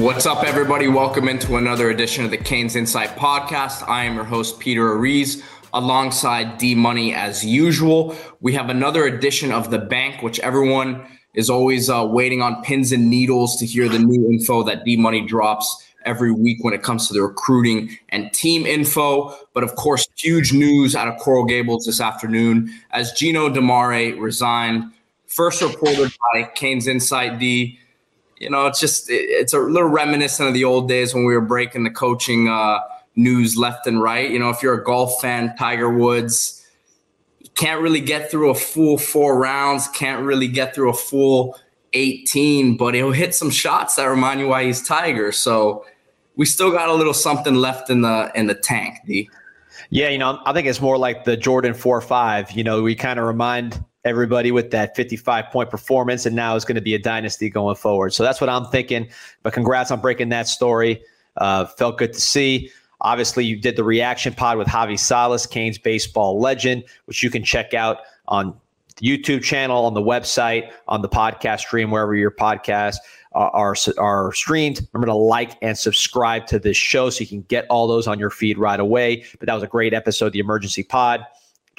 What's up, everybody? Welcome into another edition of the Canes Insight Podcast. I am your host, Peter Ariz, alongside D Money as usual. We have another edition of The Bank, which everyone is always uh, waiting on pins and needles to hear the new info that D Money drops every week when it comes to the recruiting and team info. But of course, huge news out of Coral Gables this afternoon as Gino DiMare resigned. First reported by Canes Insight D you know, it's just it's a little reminiscent of the old days when we were breaking the coaching uh, news left and right. You know, if you're a golf fan, Tiger Woods can't really get through a full four rounds, can't really get through a full 18, but he'll hit some shots that remind you why he's Tiger. So we still got a little something left in the in the tank, D. Yeah, you know, I think it's more like the Jordan 4 5. You know, we kind of remind everybody with that 55 point performance, and now is going to be a dynasty going forward. So that's what I'm thinking. But congrats on breaking that story. Uh, felt good to see. Obviously, you did the reaction pod with Javi Salas, Canes baseball legend, which you can check out on the YouTube channel, on the website, on the podcast stream, wherever your podcasts are, are streamed. Remember to like and subscribe to this show so you can get all those on your feed right away. But that was a great episode, the emergency pod.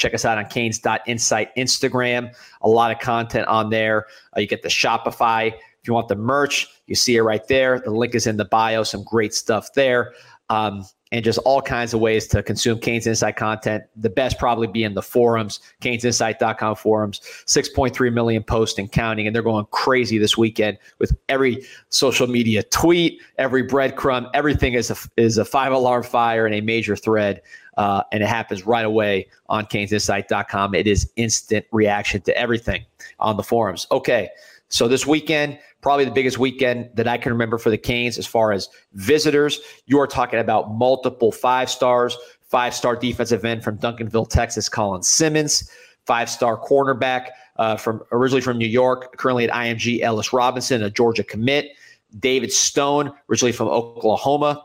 Check us out on Canes.insight Instagram. A lot of content on there. Uh, you get the Shopify. If you want the merch, you see it right there. The link is in the bio. Some great stuff there. Um, and just all kinds of ways to consume Canes Insight content. The best probably be in the forums, canesinsight.com forums, 6.3 million posts and counting. And they're going crazy this weekend with every social media tweet, every breadcrumb, everything is a, is a five alarm fire and a major thread. Uh, and it happens right away on canesinsight.com. It is instant reaction to everything on the forums. Okay, so this weekend, probably the biggest weekend that I can remember for the Canes as far as visitors. You are talking about multiple five stars, five star defensive end from Duncanville, Texas, Colin Simmons, five star cornerback uh, from originally from New York, currently at IMG, Ellis Robinson, a Georgia commit. David Stone, originally from Oklahoma,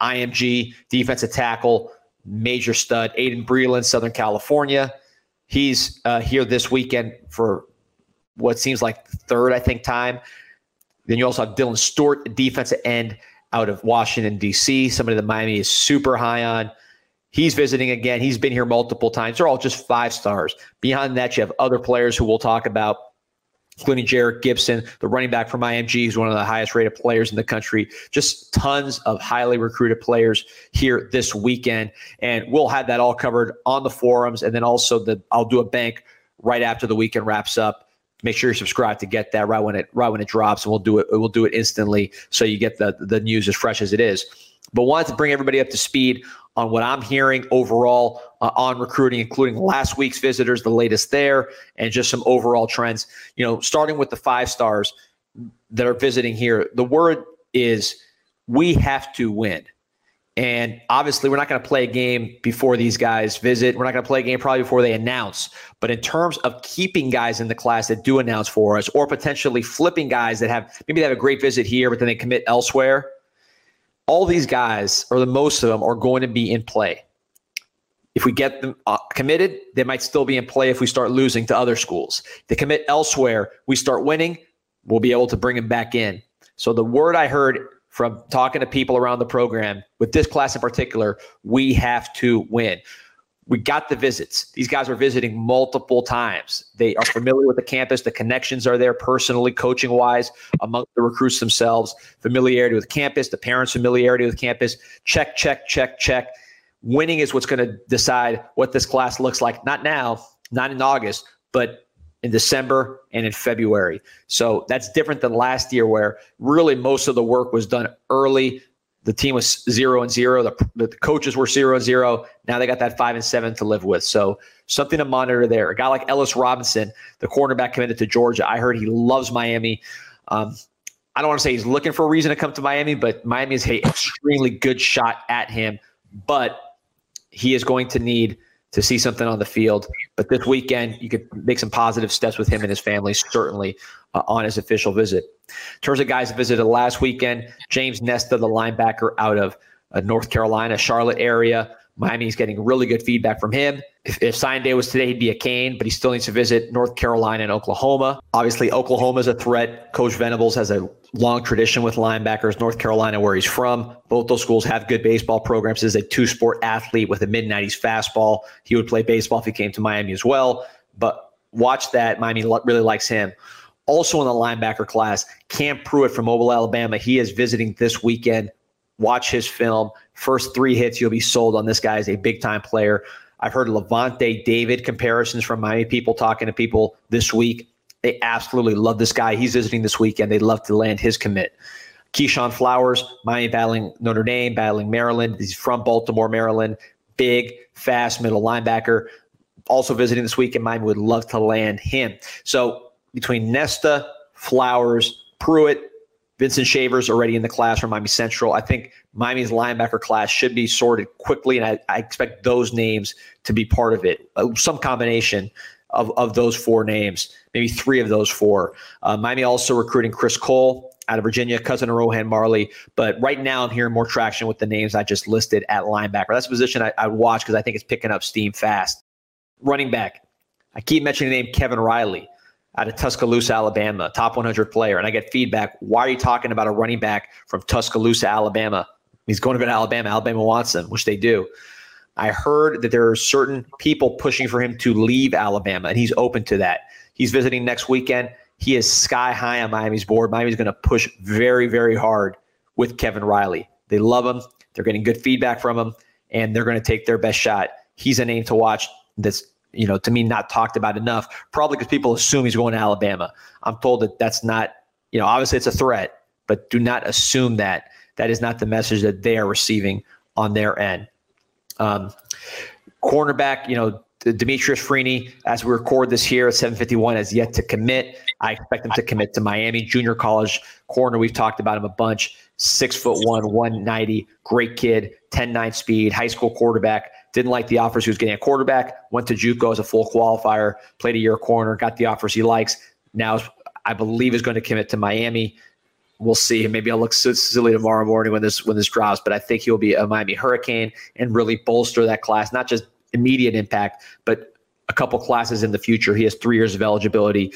IMG defensive tackle major stud, Aydin Breland, Southern California. He's uh, here this weekend for what seems like third, I think, time. Then you also have Dylan Stewart, defensive end out of Washington, D.C., somebody that Miami is super high on. He's visiting again. He's been here multiple times. They're all just five stars. Beyond that, you have other players who we'll talk about including Jerrick Gibson, the running back from IMG, who's one of the highest rated players in the country. Just tons of highly recruited players here this weekend. And we'll have that all covered on the forums. And then also the I'll do a bank right after the weekend wraps up. Make sure you're subscribed to get that right when it right when it drops, and we'll do it. We'll do it instantly, so you get the the news as fresh as it is. But wanted to bring everybody up to speed on what I'm hearing overall uh, on recruiting, including last week's visitors, the latest there, and just some overall trends. You know, starting with the five stars that are visiting here, the word is we have to win. And obviously, we're not going to play a game before these guys visit. We're not going to play a game probably before they announce. But in terms of keeping guys in the class that do announce for us, or potentially flipping guys that have maybe they have a great visit here, but then they commit elsewhere, all these guys, or the most of them, are going to be in play. If we get them uh, committed, they might still be in play if we start losing to other schools. They commit elsewhere, we start winning, we'll be able to bring them back in. So the word I heard from talking to people around the program with this class in particular, we have to win we got the visits. These guys are visiting multiple times. They are familiar with the campus. The connections are there personally, coaching wise, among the recruits themselves. Familiarity with campus, the parents' familiarity with campus. Check, check, check, check. Winning is what's going to decide what this class looks like. Not now, not in August, but in December and in February. So that's different than last year, where really most of the work was done early the team was zero and zero. The, the coaches were zero and zero. Now they got that five and seven to live with. So something to monitor there. A guy like Ellis Robinson, the cornerback committed to Georgia. I heard he loves Miami. Um, I don't want to say he's looking for a reason to come to Miami, but Miami is an extremely good shot at him. But he is going to need to see something on the field. But this weekend, you could make some positive steps with him and his family, certainly uh, on his official visit. In terms of guys visited last weekend, James Nesta, the linebacker out of uh, North Carolina, Charlotte area, Miami's getting really good feedback from him. If, if sign day was today, he'd be a Cane, but he still needs to visit North Carolina and Oklahoma. Obviously, Oklahoma is a threat. Coach Venables has a long tradition with linebackers. North Carolina, where he's from, both those schools have good baseball programs. He's a two sport athlete with a mid 90s fastball. He would play baseball if he came to Miami as well. But watch that. Miami really likes him. Also in the linebacker class, Cam Pruitt from Mobile, Alabama. He is visiting this weekend. Watch his film. First three hits, you'll be sold on this guy as a big time player. I've heard Lavonte David comparisons from Miami people talking to people this week. They absolutely love this guy. He's visiting this weekend. They'd love to land his commit. Keyshawn Flowers, Miami battling Notre Dame, battling Maryland. He's from Baltimore, Maryland. Big, fast middle linebacker. Also visiting this weekend. Miami would love to land him. So between Nesta, Flowers, Pruitt, Vincent Shavers already in the class from Miami Central. I think Miami's linebacker class should be sorted quickly, and I, I expect those names to be part of it. Uh, some combination of, of those four names, maybe three of those four. Uh, Miami also recruiting Chris Cole out of Virginia, cousin of Rohan Marley. But right now, I'm hearing more traction with the names I just listed at linebacker. That's a position I, I watch because I think it's picking up steam fast. Running back, I keep mentioning the name Kevin Riley out of Tuscaloosa, Alabama, top 100 player. And I get feedback. Why are you talking about a running back from Tuscaloosa, Alabama? He's going to go to Alabama. Alabama wants him, which they do. I heard that there are certain people pushing for him to leave Alabama, and he's open to that. He's visiting next weekend. He is sky high on Miami's board. Miami's going to push very, very hard with Kevin Riley. They love him. They're getting good feedback from him, and they're going to take their best shot. He's a name to watch that's you know, to me, not talked about enough, probably because people assume he's going to Alabama. I'm told that that's not, you know, obviously it's a threat, but do not assume that. That is not the message that they are receiving on their end. Um, cornerback, you know, Demetrius Freeney, as we record this here at 751, has yet to commit. I expect him to commit to Miami junior college corner. We've talked about him a bunch. Six foot one, 190, great kid, 10 9 speed, high school quarterback. Didn't like the offers he was getting a quarterback. Went to JUCO as a full qualifier. Played a year corner. Got the offers he likes. Now, I believe is going to commit to Miami. We'll see. Maybe I'll look silly tomorrow morning when this when this drops. But I think he'll be a Miami Hurricane and really bolster that class. Not just immediate impact, but a couple classes in the future. He has three years of eligibility.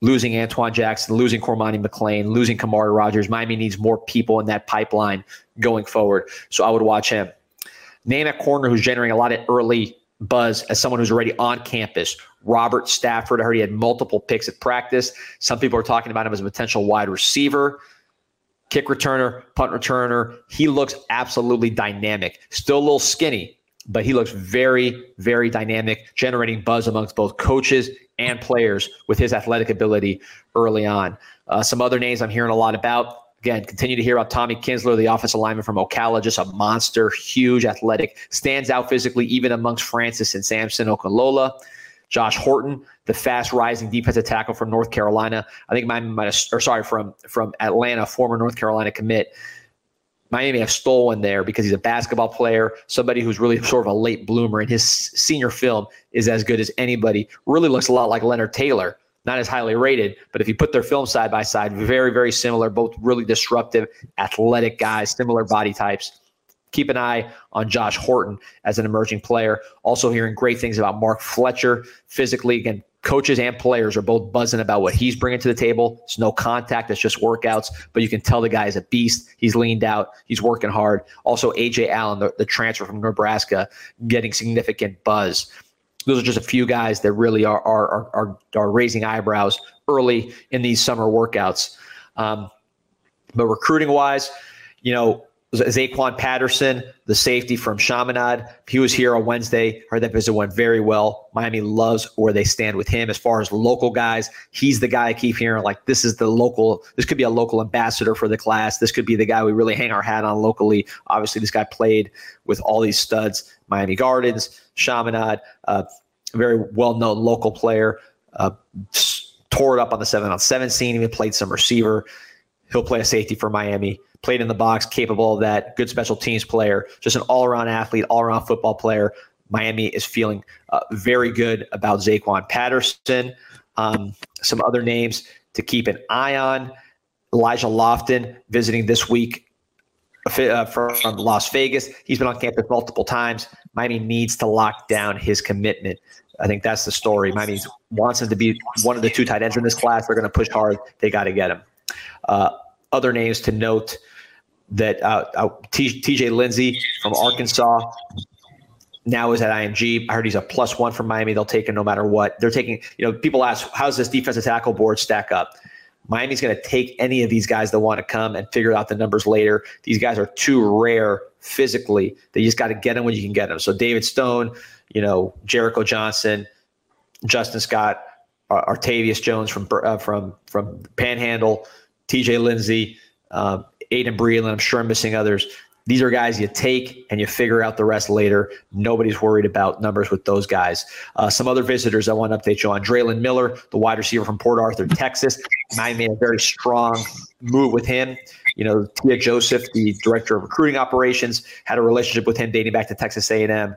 Losing Antoine Jackson, losing Cormani McLean, losing Kamari Rogers. Miami needs more people in that pipeline going forward. So I would watch him. Name a corner who's generating a lot of early buzz as someone who's already on campus. Robert Stafford I heard he had multiple picks at practice. Some people are talking about him as a potential wide receiver, kick returner, punt returner. He looks absolutely dynamic. Still a little skinny, but he looks very, very dynamic, generating buzz amongst both coaches and players with his athletic ability early on. Uh, some other names I'm hearing a lot about Again, continue to hear about Tommy Kinsler, the offensive lineman from Ocala, just a monster, huge, athletic, stands out physically even amongst Francis and Samson Okunlola. Josh Horton, the fast rising defensive tackle from North Carolina. I think Miami might have, or sorry, from from Atlanta, former North Carolina commit. Miami have stolen there because he's a basketball player, somebody who's really sort of a late bloomer, and his senior film is as good as anybody. Really looks a lot like Leonard Taylor, not as highly rated, but if you put their film side by side, very, very similar, both really disruptive, athletic guys, similar body types. Keep an eye on Josh Horton as an emerging player. Also, hearing great things about Mark Fletcher physically. Again, coaches and players are both buzzing about what he's bringing to the table. It's no contact, it's just workouts, but you can tell the guy is a beast. He's leaned out, he's working hard. Also, AJ Allen, the, the transfer from Nebraska, getting significant buzz those are just a few guys that really are are are, are raising eyebrows early in these summer workouts. Um, but recruiting wise, you know, Zaquan Patterson, the safety from Chaminade, he was here on Wednesday. Heard that visit went very well. Miami loves where they stand with him as far as local guys. He's the guy I keep hearing like this is the local. This could be a local ambassador for the class. This could be the guy we really hang our hat on locally. Obviously, this guy played with all these studs. Miami Gardens, Chaminade, uh, very well known local player. Uh, tore it up on the seven on seven scene. Even played some receiver. He'll play a safety for Miami. Played in the box, capable of that. Good special teams player. Just an all around athlete, all around football player. Miami is feeling uh, very good about Zaquan Patterson. Um, some other names to keep an eye on. Elijah Lofton visiting this week uh, from Las Vegas. He's been on campus multiple times. Miami needs to lock down his commitment. I think that's the story. Miami wants him to be one of the two tight ends in this class. They're going to push hard. They got to get him. Uh, other names to note that uh, uh, TJ Lindsey from Arkansas now is at IMG. I heard he's a plus one from Miami. They'll take him no matter what. They're taking, you know, people ask, how's this defensive tackle board stack up? Miami's going to take any of these guys that want to come and figure out the numbers later. These guys are too rare physically. They just got to get them when you can get them. So David Stone, you know, Jericho Johnson, Justin Scott, Artavius Jones from uh, from from Panhandle, T.J. Lindsey, um, Aydin Breland. I'm sure I'm missing others. These are guys you take and you figure out the rest later. Nobody's worried about numbers with those guys. Uh, some other visitors I want to update you on. Draylen Miller, the wide receiver from Port Arthur, Texas. I made a very strong move with him. You know, Tia Joseph, the director of recruiting operations, had a relationship with him dating back to Texas A&M.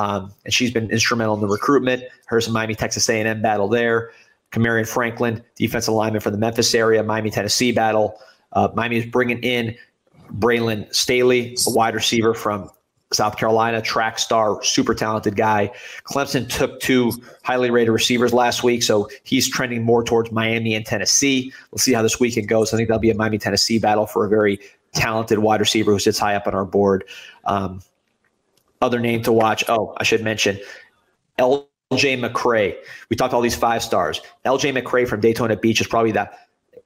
Um, and she's been instrumental in the recruitment. Hers and Miami Texas A&M battle there. Kamarion Franklin, defensive lineman from the Memphis area, Miami Tennessee battle. Uh, Miami is bringing in Braylon Staley, a wide receiver from South Carolina, track star, super talented guy. Clemson took two highly rated receivers last week, so he's trending more towards Miami and Tennessee. We'll see how this weekend goes. I think that'll be a Miami Tennessee battle for a very talented wide receiver who sits high up on our board. Um, other name to watch. Oh, I should mention LJ McCray. We talked all these five stars. LJ McCray from Daytona Beach is probably the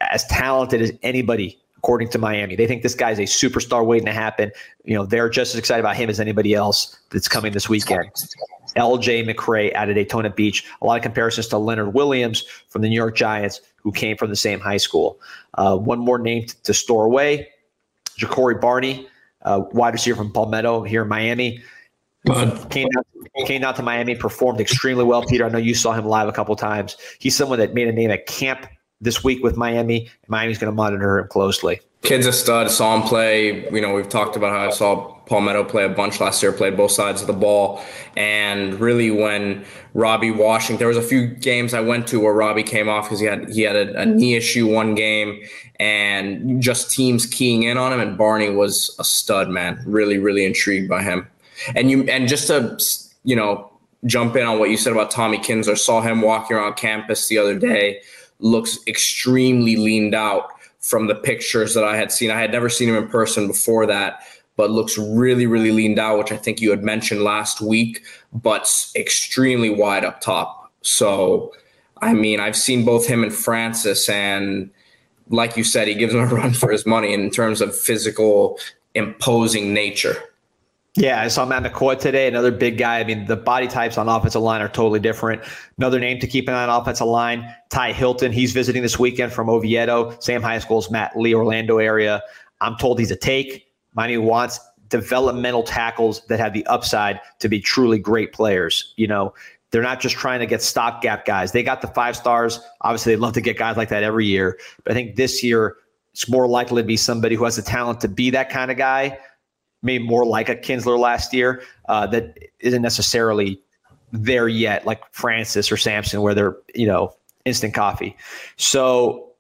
as talented as anybody according to Miami. They think this guy's a superstar waiting to happen. You know, they're just as excited about him as anybody else that's coming this weekend. LJ McCray out of Daytona Beach. A lot of comparisons to Leonard Williams from the New York Giants, who came from the same high school. Uh, one more name to, to store away Ja'Cory Barney, uh, wide receiver from Palmetto here in Miami. Came out, came out to Miami, performed extremely well. Peter, I know you saw him live a couple times. He's someone that made a name at camp this week with Miami. Miami's going to monitor him closely. Kid's a stud. Saw him play. You know, we've talked about how I saw Palmetto play a bunch last year, played both sides of the ball. And really, when Robbie Washington, there was a few games I went to where Robbie came off because he had he had a, a, mm-hmm. knee issue one game, and just teams keying in on him. And Barney was a stud, man. Really, really intrigued by him. And you and just to you know jump in on what you said about Tommy Kinsler, saw him walking around campus the other day looks extremely leaned out from the pictures that I had seen. I had never seen him in person before that, but looks really, really leaned out, which I think you had mentioned last week, but extremely wide up top. So, I mean, I've seen both him and Francis, and like you said, he gives him a run for his money in terms of physical, imposing nature. Yeah, I saw Matt McCoy today, another big guy. I mean, the body types on offensive line are totally different. Another name to keep an eye on offensive line, Ty Hilton. He's visiting this weekend from Oviedo, same high school as Matt Lee, Orlando area. I'm told he's a take. Miami wants developmental tackles that have the upside to be truly great players. You know, they're not just trying to get stopgap guys. They got the five stars. Obviously, they'd love to get guys like that every year. But I think this year, it's more likely to be somebody who has the talent to be that kind of guy maybe more like a Kinsler last year uh, that isn't necessarily there yet, like Francis or Samson, where they're you know instant coffee. So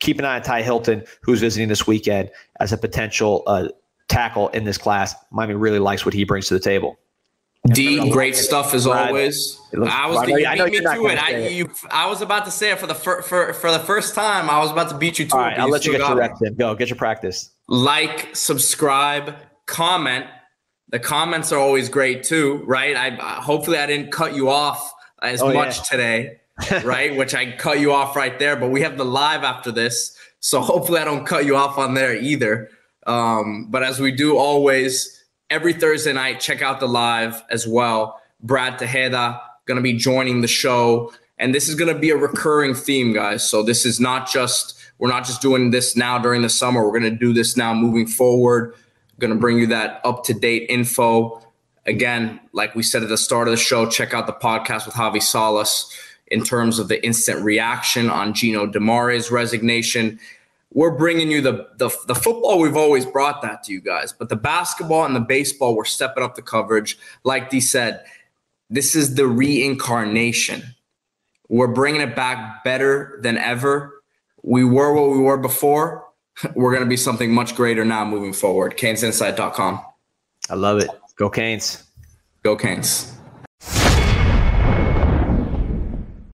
keep an eye on Ty Hilton, who's visiting this weekend as a potential uh, tackle in this class. Miami really likes what he brings to the table. D, great stuff as always. I was you beat me to it. I, you, I was about to say it for the fir- for for the first time. I was about to beat you to All it. Right, I'll let you get your reps in. Go get your practice. Like, subscribe, comment. The comments are always great too, right? I hopefully I didn't cut you off as oh, much yeah. today, right? Which I cut you off right there, but we have the live after this, so hopefully I don't cut you off on there either. Um, but as we do always, every Thursday night, check out the live as well. Brad Tejeda going to be joining the show, and this is going to be a recurring theme, guys. So this is not just we're not just doing this now during the summer. We're going to do this now moving forward. Going to bring you that up to date info. Again, like we said at the start of the show, check out the podcast with Javi Salas in terms of the instant reaction on Gino DiMare's resignation. We're bringing you the, the, the football. We've always brought that to you guys, but the basketball and the baseball, we're stepping up the coverage. Like Dee said, this is the reincarnation. We're bringing it back better than ever. We were what we were before we're going to be something much greater now moving forward. CanesInsight.com. I love it. Go Canes. Go Canes.